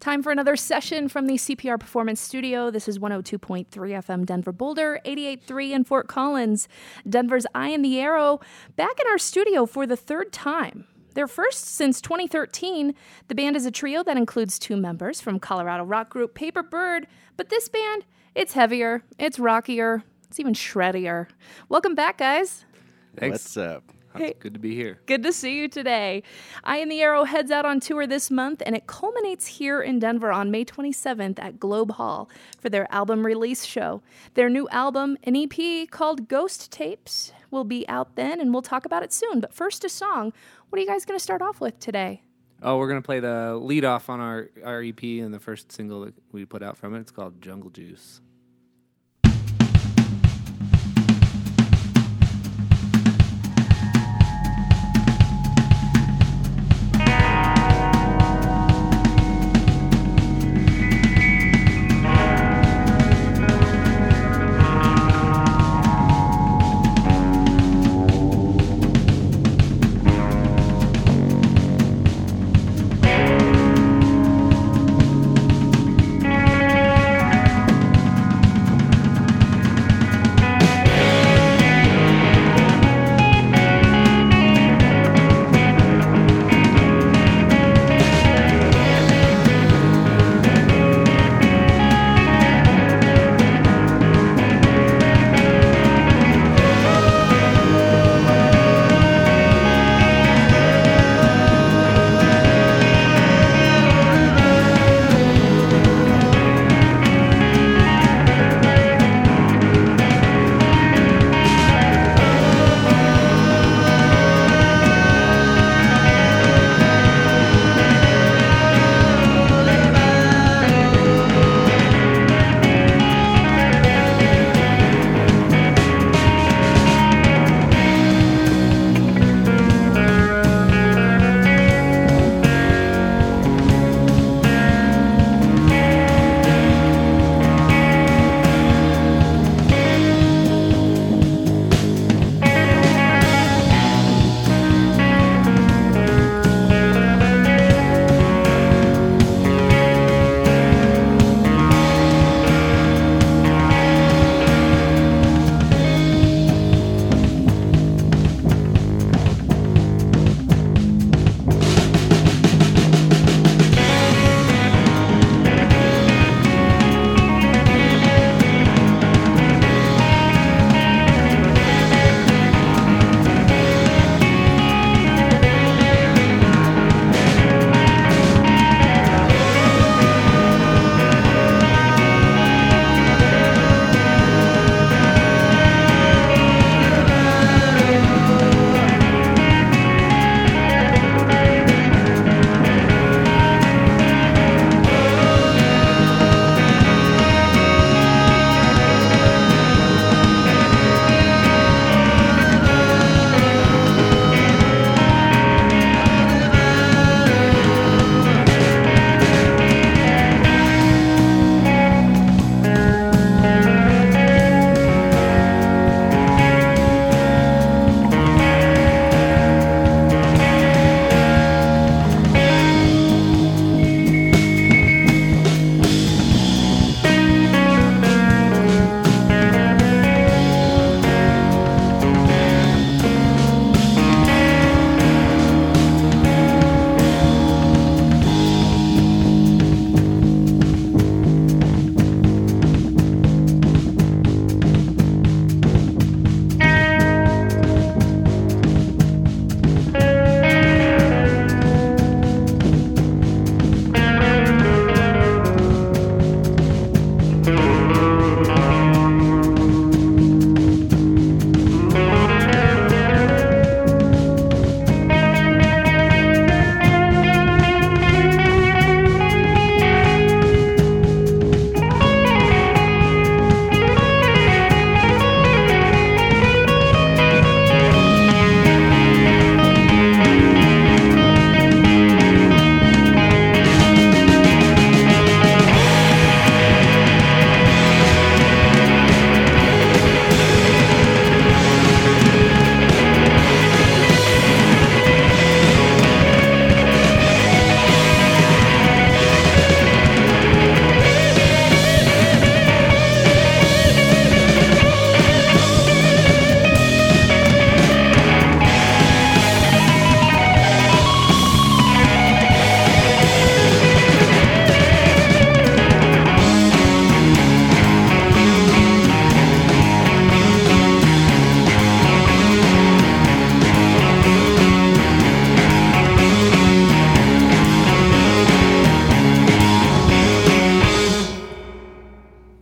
Time for another session from the CPR Performance Studio. This is 102.3 FM Denver Boulder, 88.3 in Fort Collins. Denver's Eye and the Arrow back in our studio for the third time. Their first since 2013, the band is a trio that includes two members from Colorado rock group Paper Bird, but this band, it's heavier, it's rockier, it's even shreddier. Welcome back, guys. Thanks. What's up? Hey. Good to be here. Good to see you today. Eye and the Arrow heads out on tour this month, and it culminates here in Denver on May 27th at Globe Hall for their album release show. Their new album, an EP called Ghost Tapes, will be out then, and we'll talk about it soon. But first, a song. What are you guys going to start off with today? Oh, we're gonna play the lead off on our our EP and the first single that we put out from it. It's called Jungle Juice.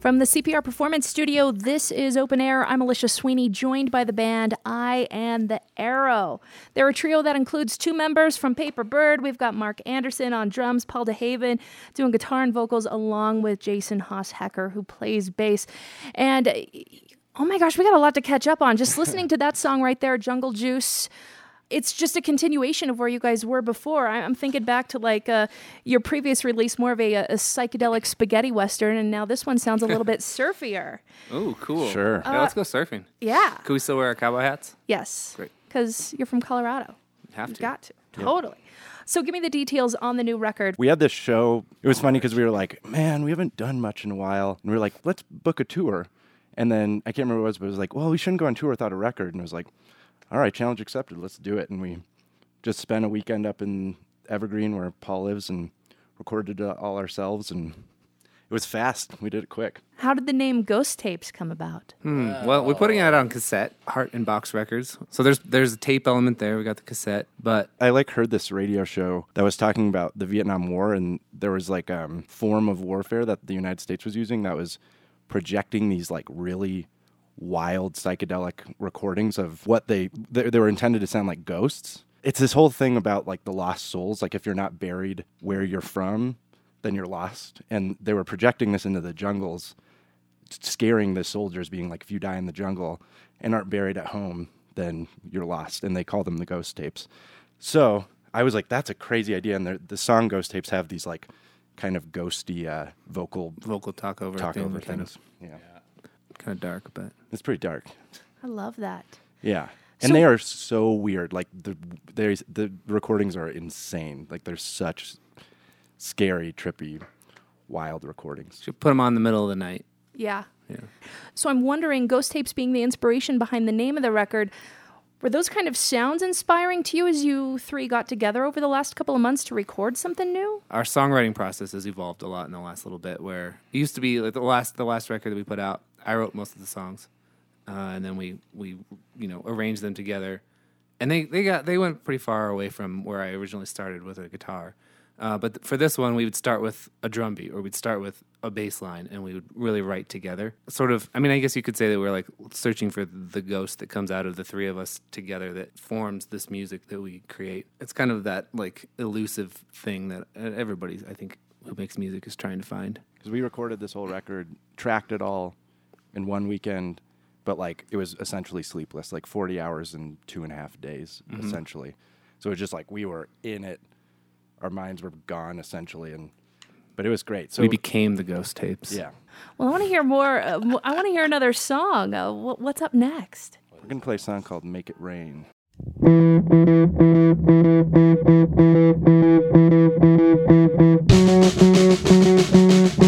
From the CPR Performance Studio, this is Open Air. I'm Alicia Sweeney, joined by the band Eye and the Arrow. They're a trio that includes two members from Paper Bird. We've got Mark Anderson on drums, Paul DeHaven doing guitar and vocals, along with Jason Haas-Hecker, who plays bass. And oh my gosh, we got a lot to catch up on. Just listening to that song right there, Jungle Juice it's just a continuation of where you guys were before. I'm thinking back to like uh, your previous release, more of a, a, psychedelic spaghetti western, and now this one sounds a little bit surfier. Oh, cool. Sure. Yeah, let's go surfing. Yeah. Can we still wear our cowboy hats? Yes. Great. Because you're from Colorado. Have You to. got to. Totally. So give me the details on the new record. We had this show. It was funny because we were like, man, we haven't done much in a while. And we were like, let's book a tour. And then I can't remember what it was, but it was like, well, we shouldn't go on tour without a record. And it was like, all right, challenge accepted. Let's do it. And we just spent a weekend up in Evergreen where Paul lives and recorded it all ourselves. And it was fast. We did it quick. How did the name Ghost Tapes come about? Hmm. Well, we're putting it out on cassette, Heart and Box Records. So there's there's a tape element there. We got the cassette, but I like heard this radio show that was talking about the Vietnam War, and there was like a um, form of warfare that the United States was using that was projecting these like really wild psychedelic recordings of what they they, they were intended to sound like ghosts. It's this whole thing about like the lost souls. Like if you're not buried where you're from, then you're lost. And they were projecting this into the jungles, scaring the soldiers, being like, if you die in the jungle and aren't buried at home, then you're lost. And they call them the ghost tapes. So I was like, that's a crazy idea. And the, song Ghost Tapes have these like kind of ghosty uh, vocal vocal talk over talk thing, over kind things. of yeah. Kind of dark, but It's pretty dark. I love that. Yeah. So- And they are so weird. Like the there's the recordings are insane. Like they're such scary, trippy, wild recordings. should put them on in the middle of the night. Yeah. Yeah. So I'm wondering, Ghost Tapes being the inspiration behind the name of the record, were those kind of sounds inspiring to you as you three got together over the last couple of months to record something new? Our songwriting process has evolved a lot in the last little bit. Where it used to be like the last the last record that we put out, I wrote most of the songs, uh, and then we we you know arranged them together, and they they got they went pretty far away from where I originally started with a guitar. Uh, but th- for this one, we would start with a drum beat, or we'd start with a bass line, and we would really write together. Sort of, I mean, I guess you could say that we're like searching for the ghost that comes out of the three of us together that forms this music that we create. It's kind of that like elusive thing that everybody, I think, who makes music is trying to find. Because we recorded this whole record, tracked it all in one weekend, but like it was essentially sleepless, like 40 hours and two and a half days, essentially. So it was just like we were in it. Our minds were gone essentially, and but it was great. So we became the ghost tapes. yeah, Well, I want to hear more. Uh, I want to hear another song. Uh, wh- what's up next? we're gonna play a song called "Make It Rain."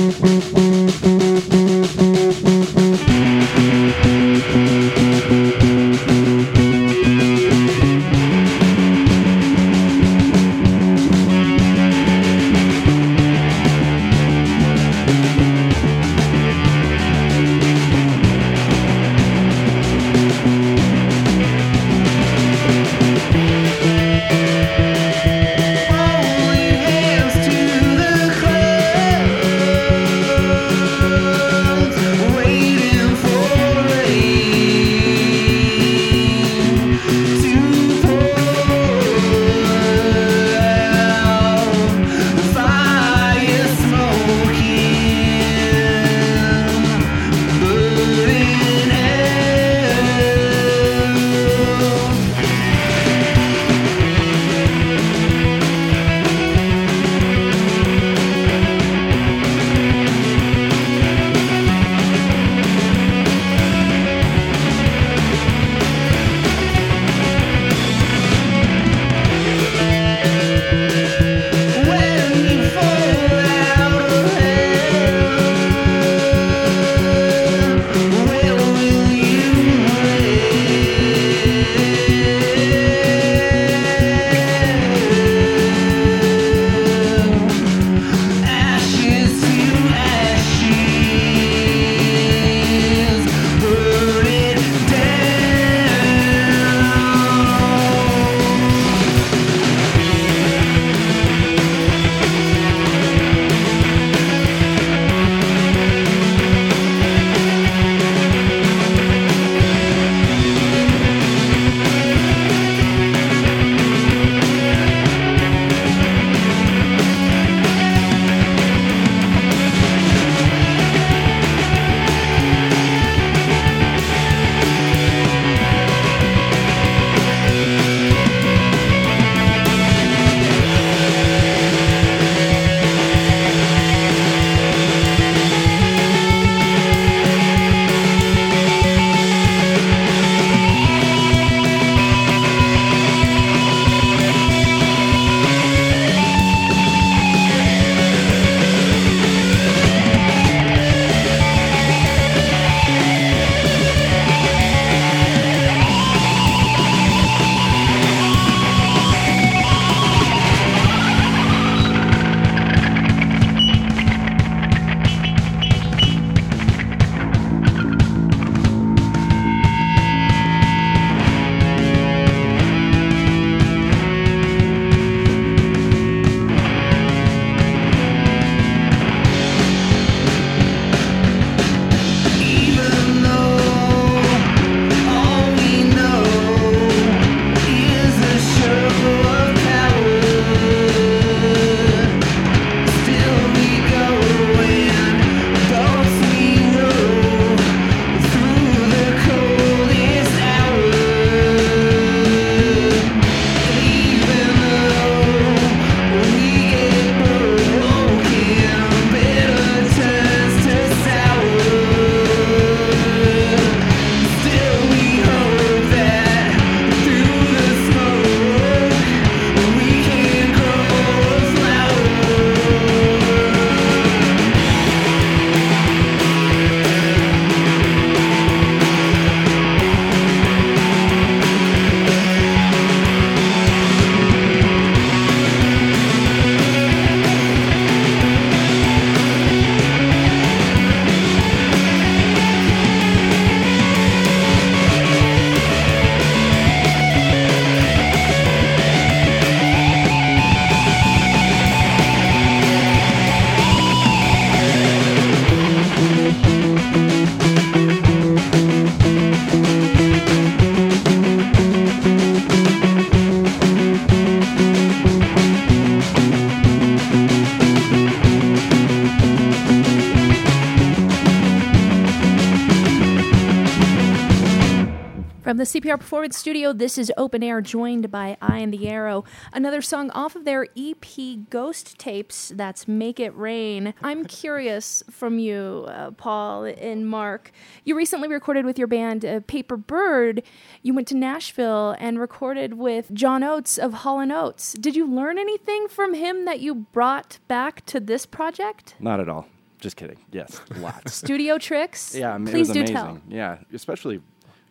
the CPR Performance Studio, this is Open Air, joined by Eye and the Arrow. Another song off of their EP Ghost Tapes, that's Make It Rain. I'm curious from you, uh, Paul and Mark. You recently recorded with your band uh, Paper Bird. You went to Nashville and recorded with John Oates of Hall & Oates. Did you learn anything from him that you brought back to this project? Not at all. Just kidding. Yes, lots. Studio tricks? Yeah, I mean, Please it was do amazing. tell. Yeah, especially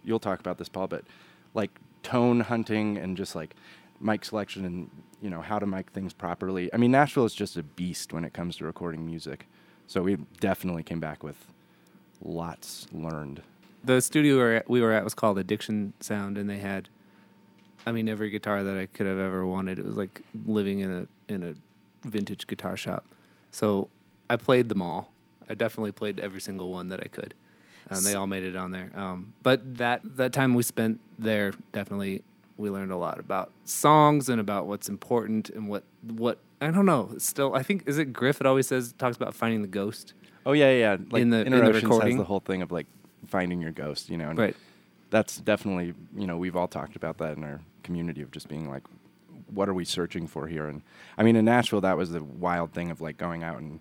you'll talk about this, Paul, but like tone hunting and just like mic selection and you know how to mic things properly. I mean, Nashville is just a beast when it comes to recording music, so we definitely came back with lots learned. The studio we were at, was called Addiction Sound, and they had, I mean, every guitar that I could have ever wanted. It was like living in a in a vintage guitar shop. So I played them all. I definitely played every single one that I could, and they all made it on there. Um, but that that time we spent there, definitely we learned a lot about songs and about what's important and what what I don't know. Still, I think is it Griff? It always says talks about finding the ghost. Oh yeah, yeah. Like In the- in the recording? has the whole thing of like finding your ghost, you know. And Right. That's definitely you know we've all talked about that in our community of just being like, what are we searching for here? And I mean, in Nashville, that was the wild thing of like going out and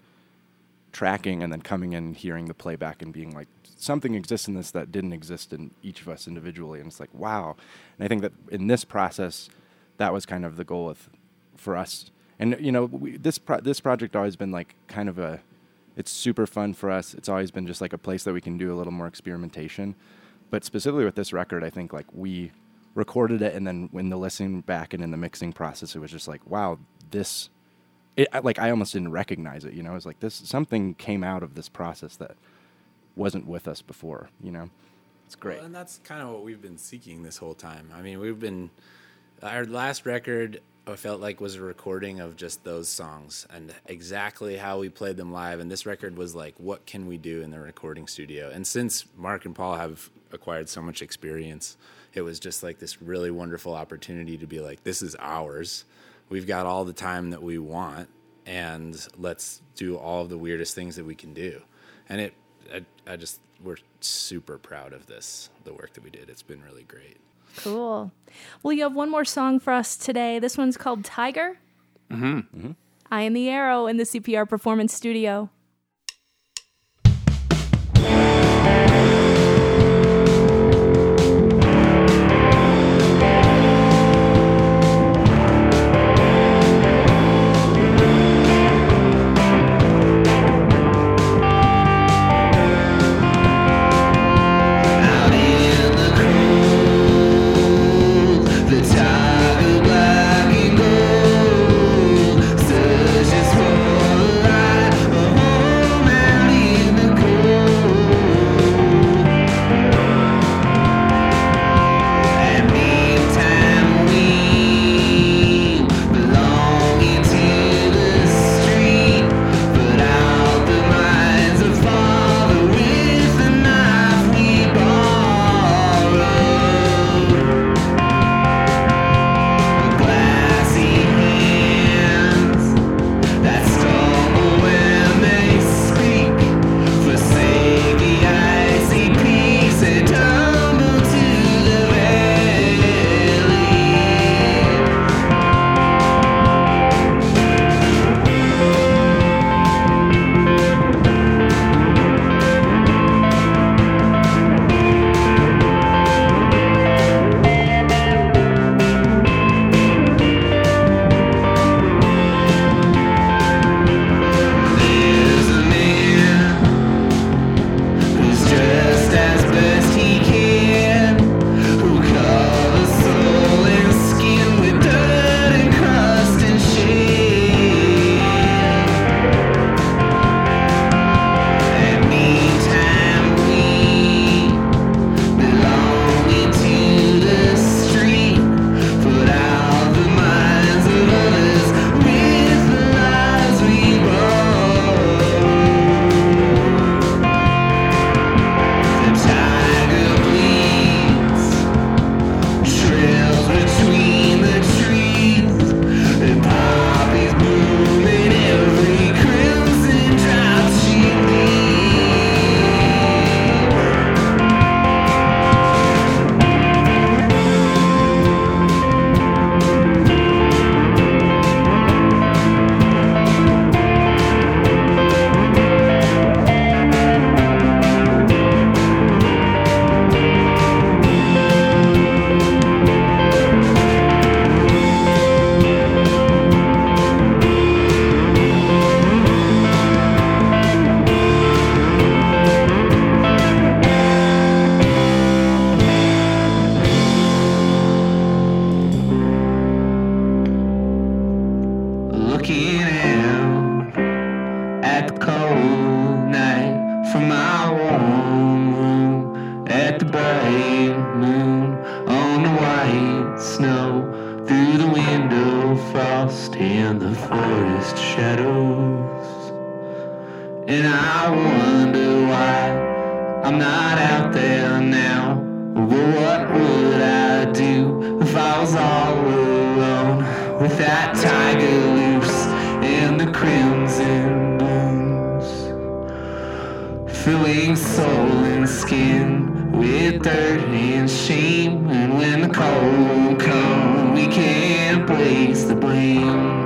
tracking and then coming in and hearing the playback and being like something exists in this that didn't exist in each of us individually. And it's like wow. And i think that in this process that was kind of the goal of for us. And you know we, this pro- this project always been like kind of a it's super fun for us. It's always been just like a place that we can do a little more experimentation. But specifically with this record i think like we recorded it and then when the listening back and in the mixing process it was just like wow this it like I almost didn't recognize it. You know, it was like this something came out of this process that wasn't with us before. You know, it's great. Well, and that's kind of what we've been seeking this whole time. I mean, we've been our last record. I felt like was a recording of just those songs and exactly how we played them live. And this record was like, what can we do in the recording studio? And since Mark and Paul have acquired so much experience, it was just like this really wonderful opportunity to be like, this is ours. We've got all the time that we want, and let's do all of the weirdest things that we can do. And it, I, I just, we're super proud of this, the work that we did. It's been really great. Cool. Well, you have one more song for us today. This one's called Tiger. Mm-hmm. I am the Arrow in the CPR Performance Studio. That tiger loose in the crimson blooms? Filling soul and skin with dirt and shame. And when the cold comes, we can't place the blame.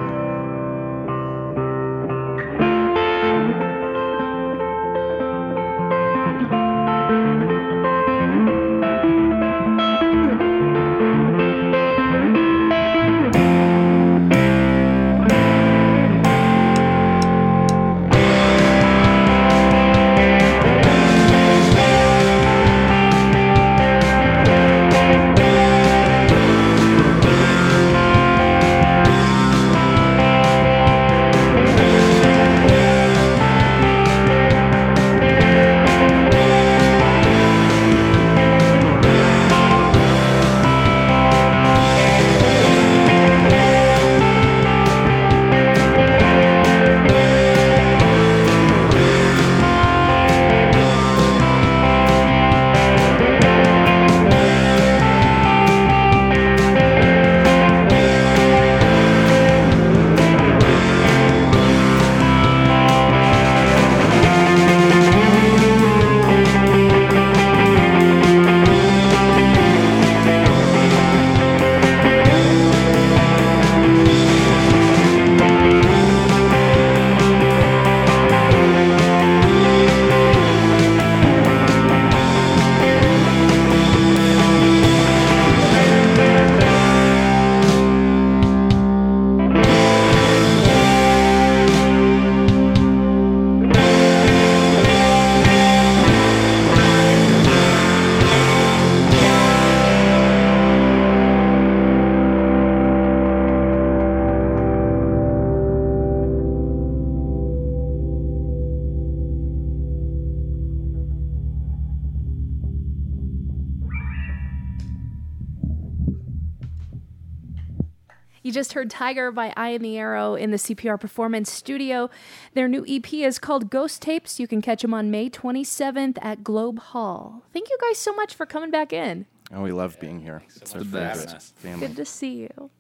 You just heard Tiger by Eye and the Arrow in the CPR Performance Studio. Their new EP is called Ghost Tapes. You can catch them on May 27th at Globe Hall. Thank you guys so much for coming back in. Oh, we love being here. It's our the best. family. Good to see you.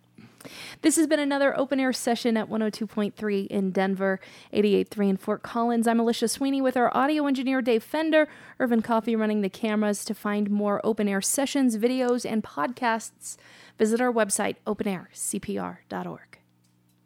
This has been another open air session at 102.3 in Denver, 88.3 in Fort Collins. I'm Alicia Sweeney with our audio engineer Dave Fender, Irvin Coffee running the cameras. To find more open air sessions, videos, and podcasts, visit our website, openaircpr.org.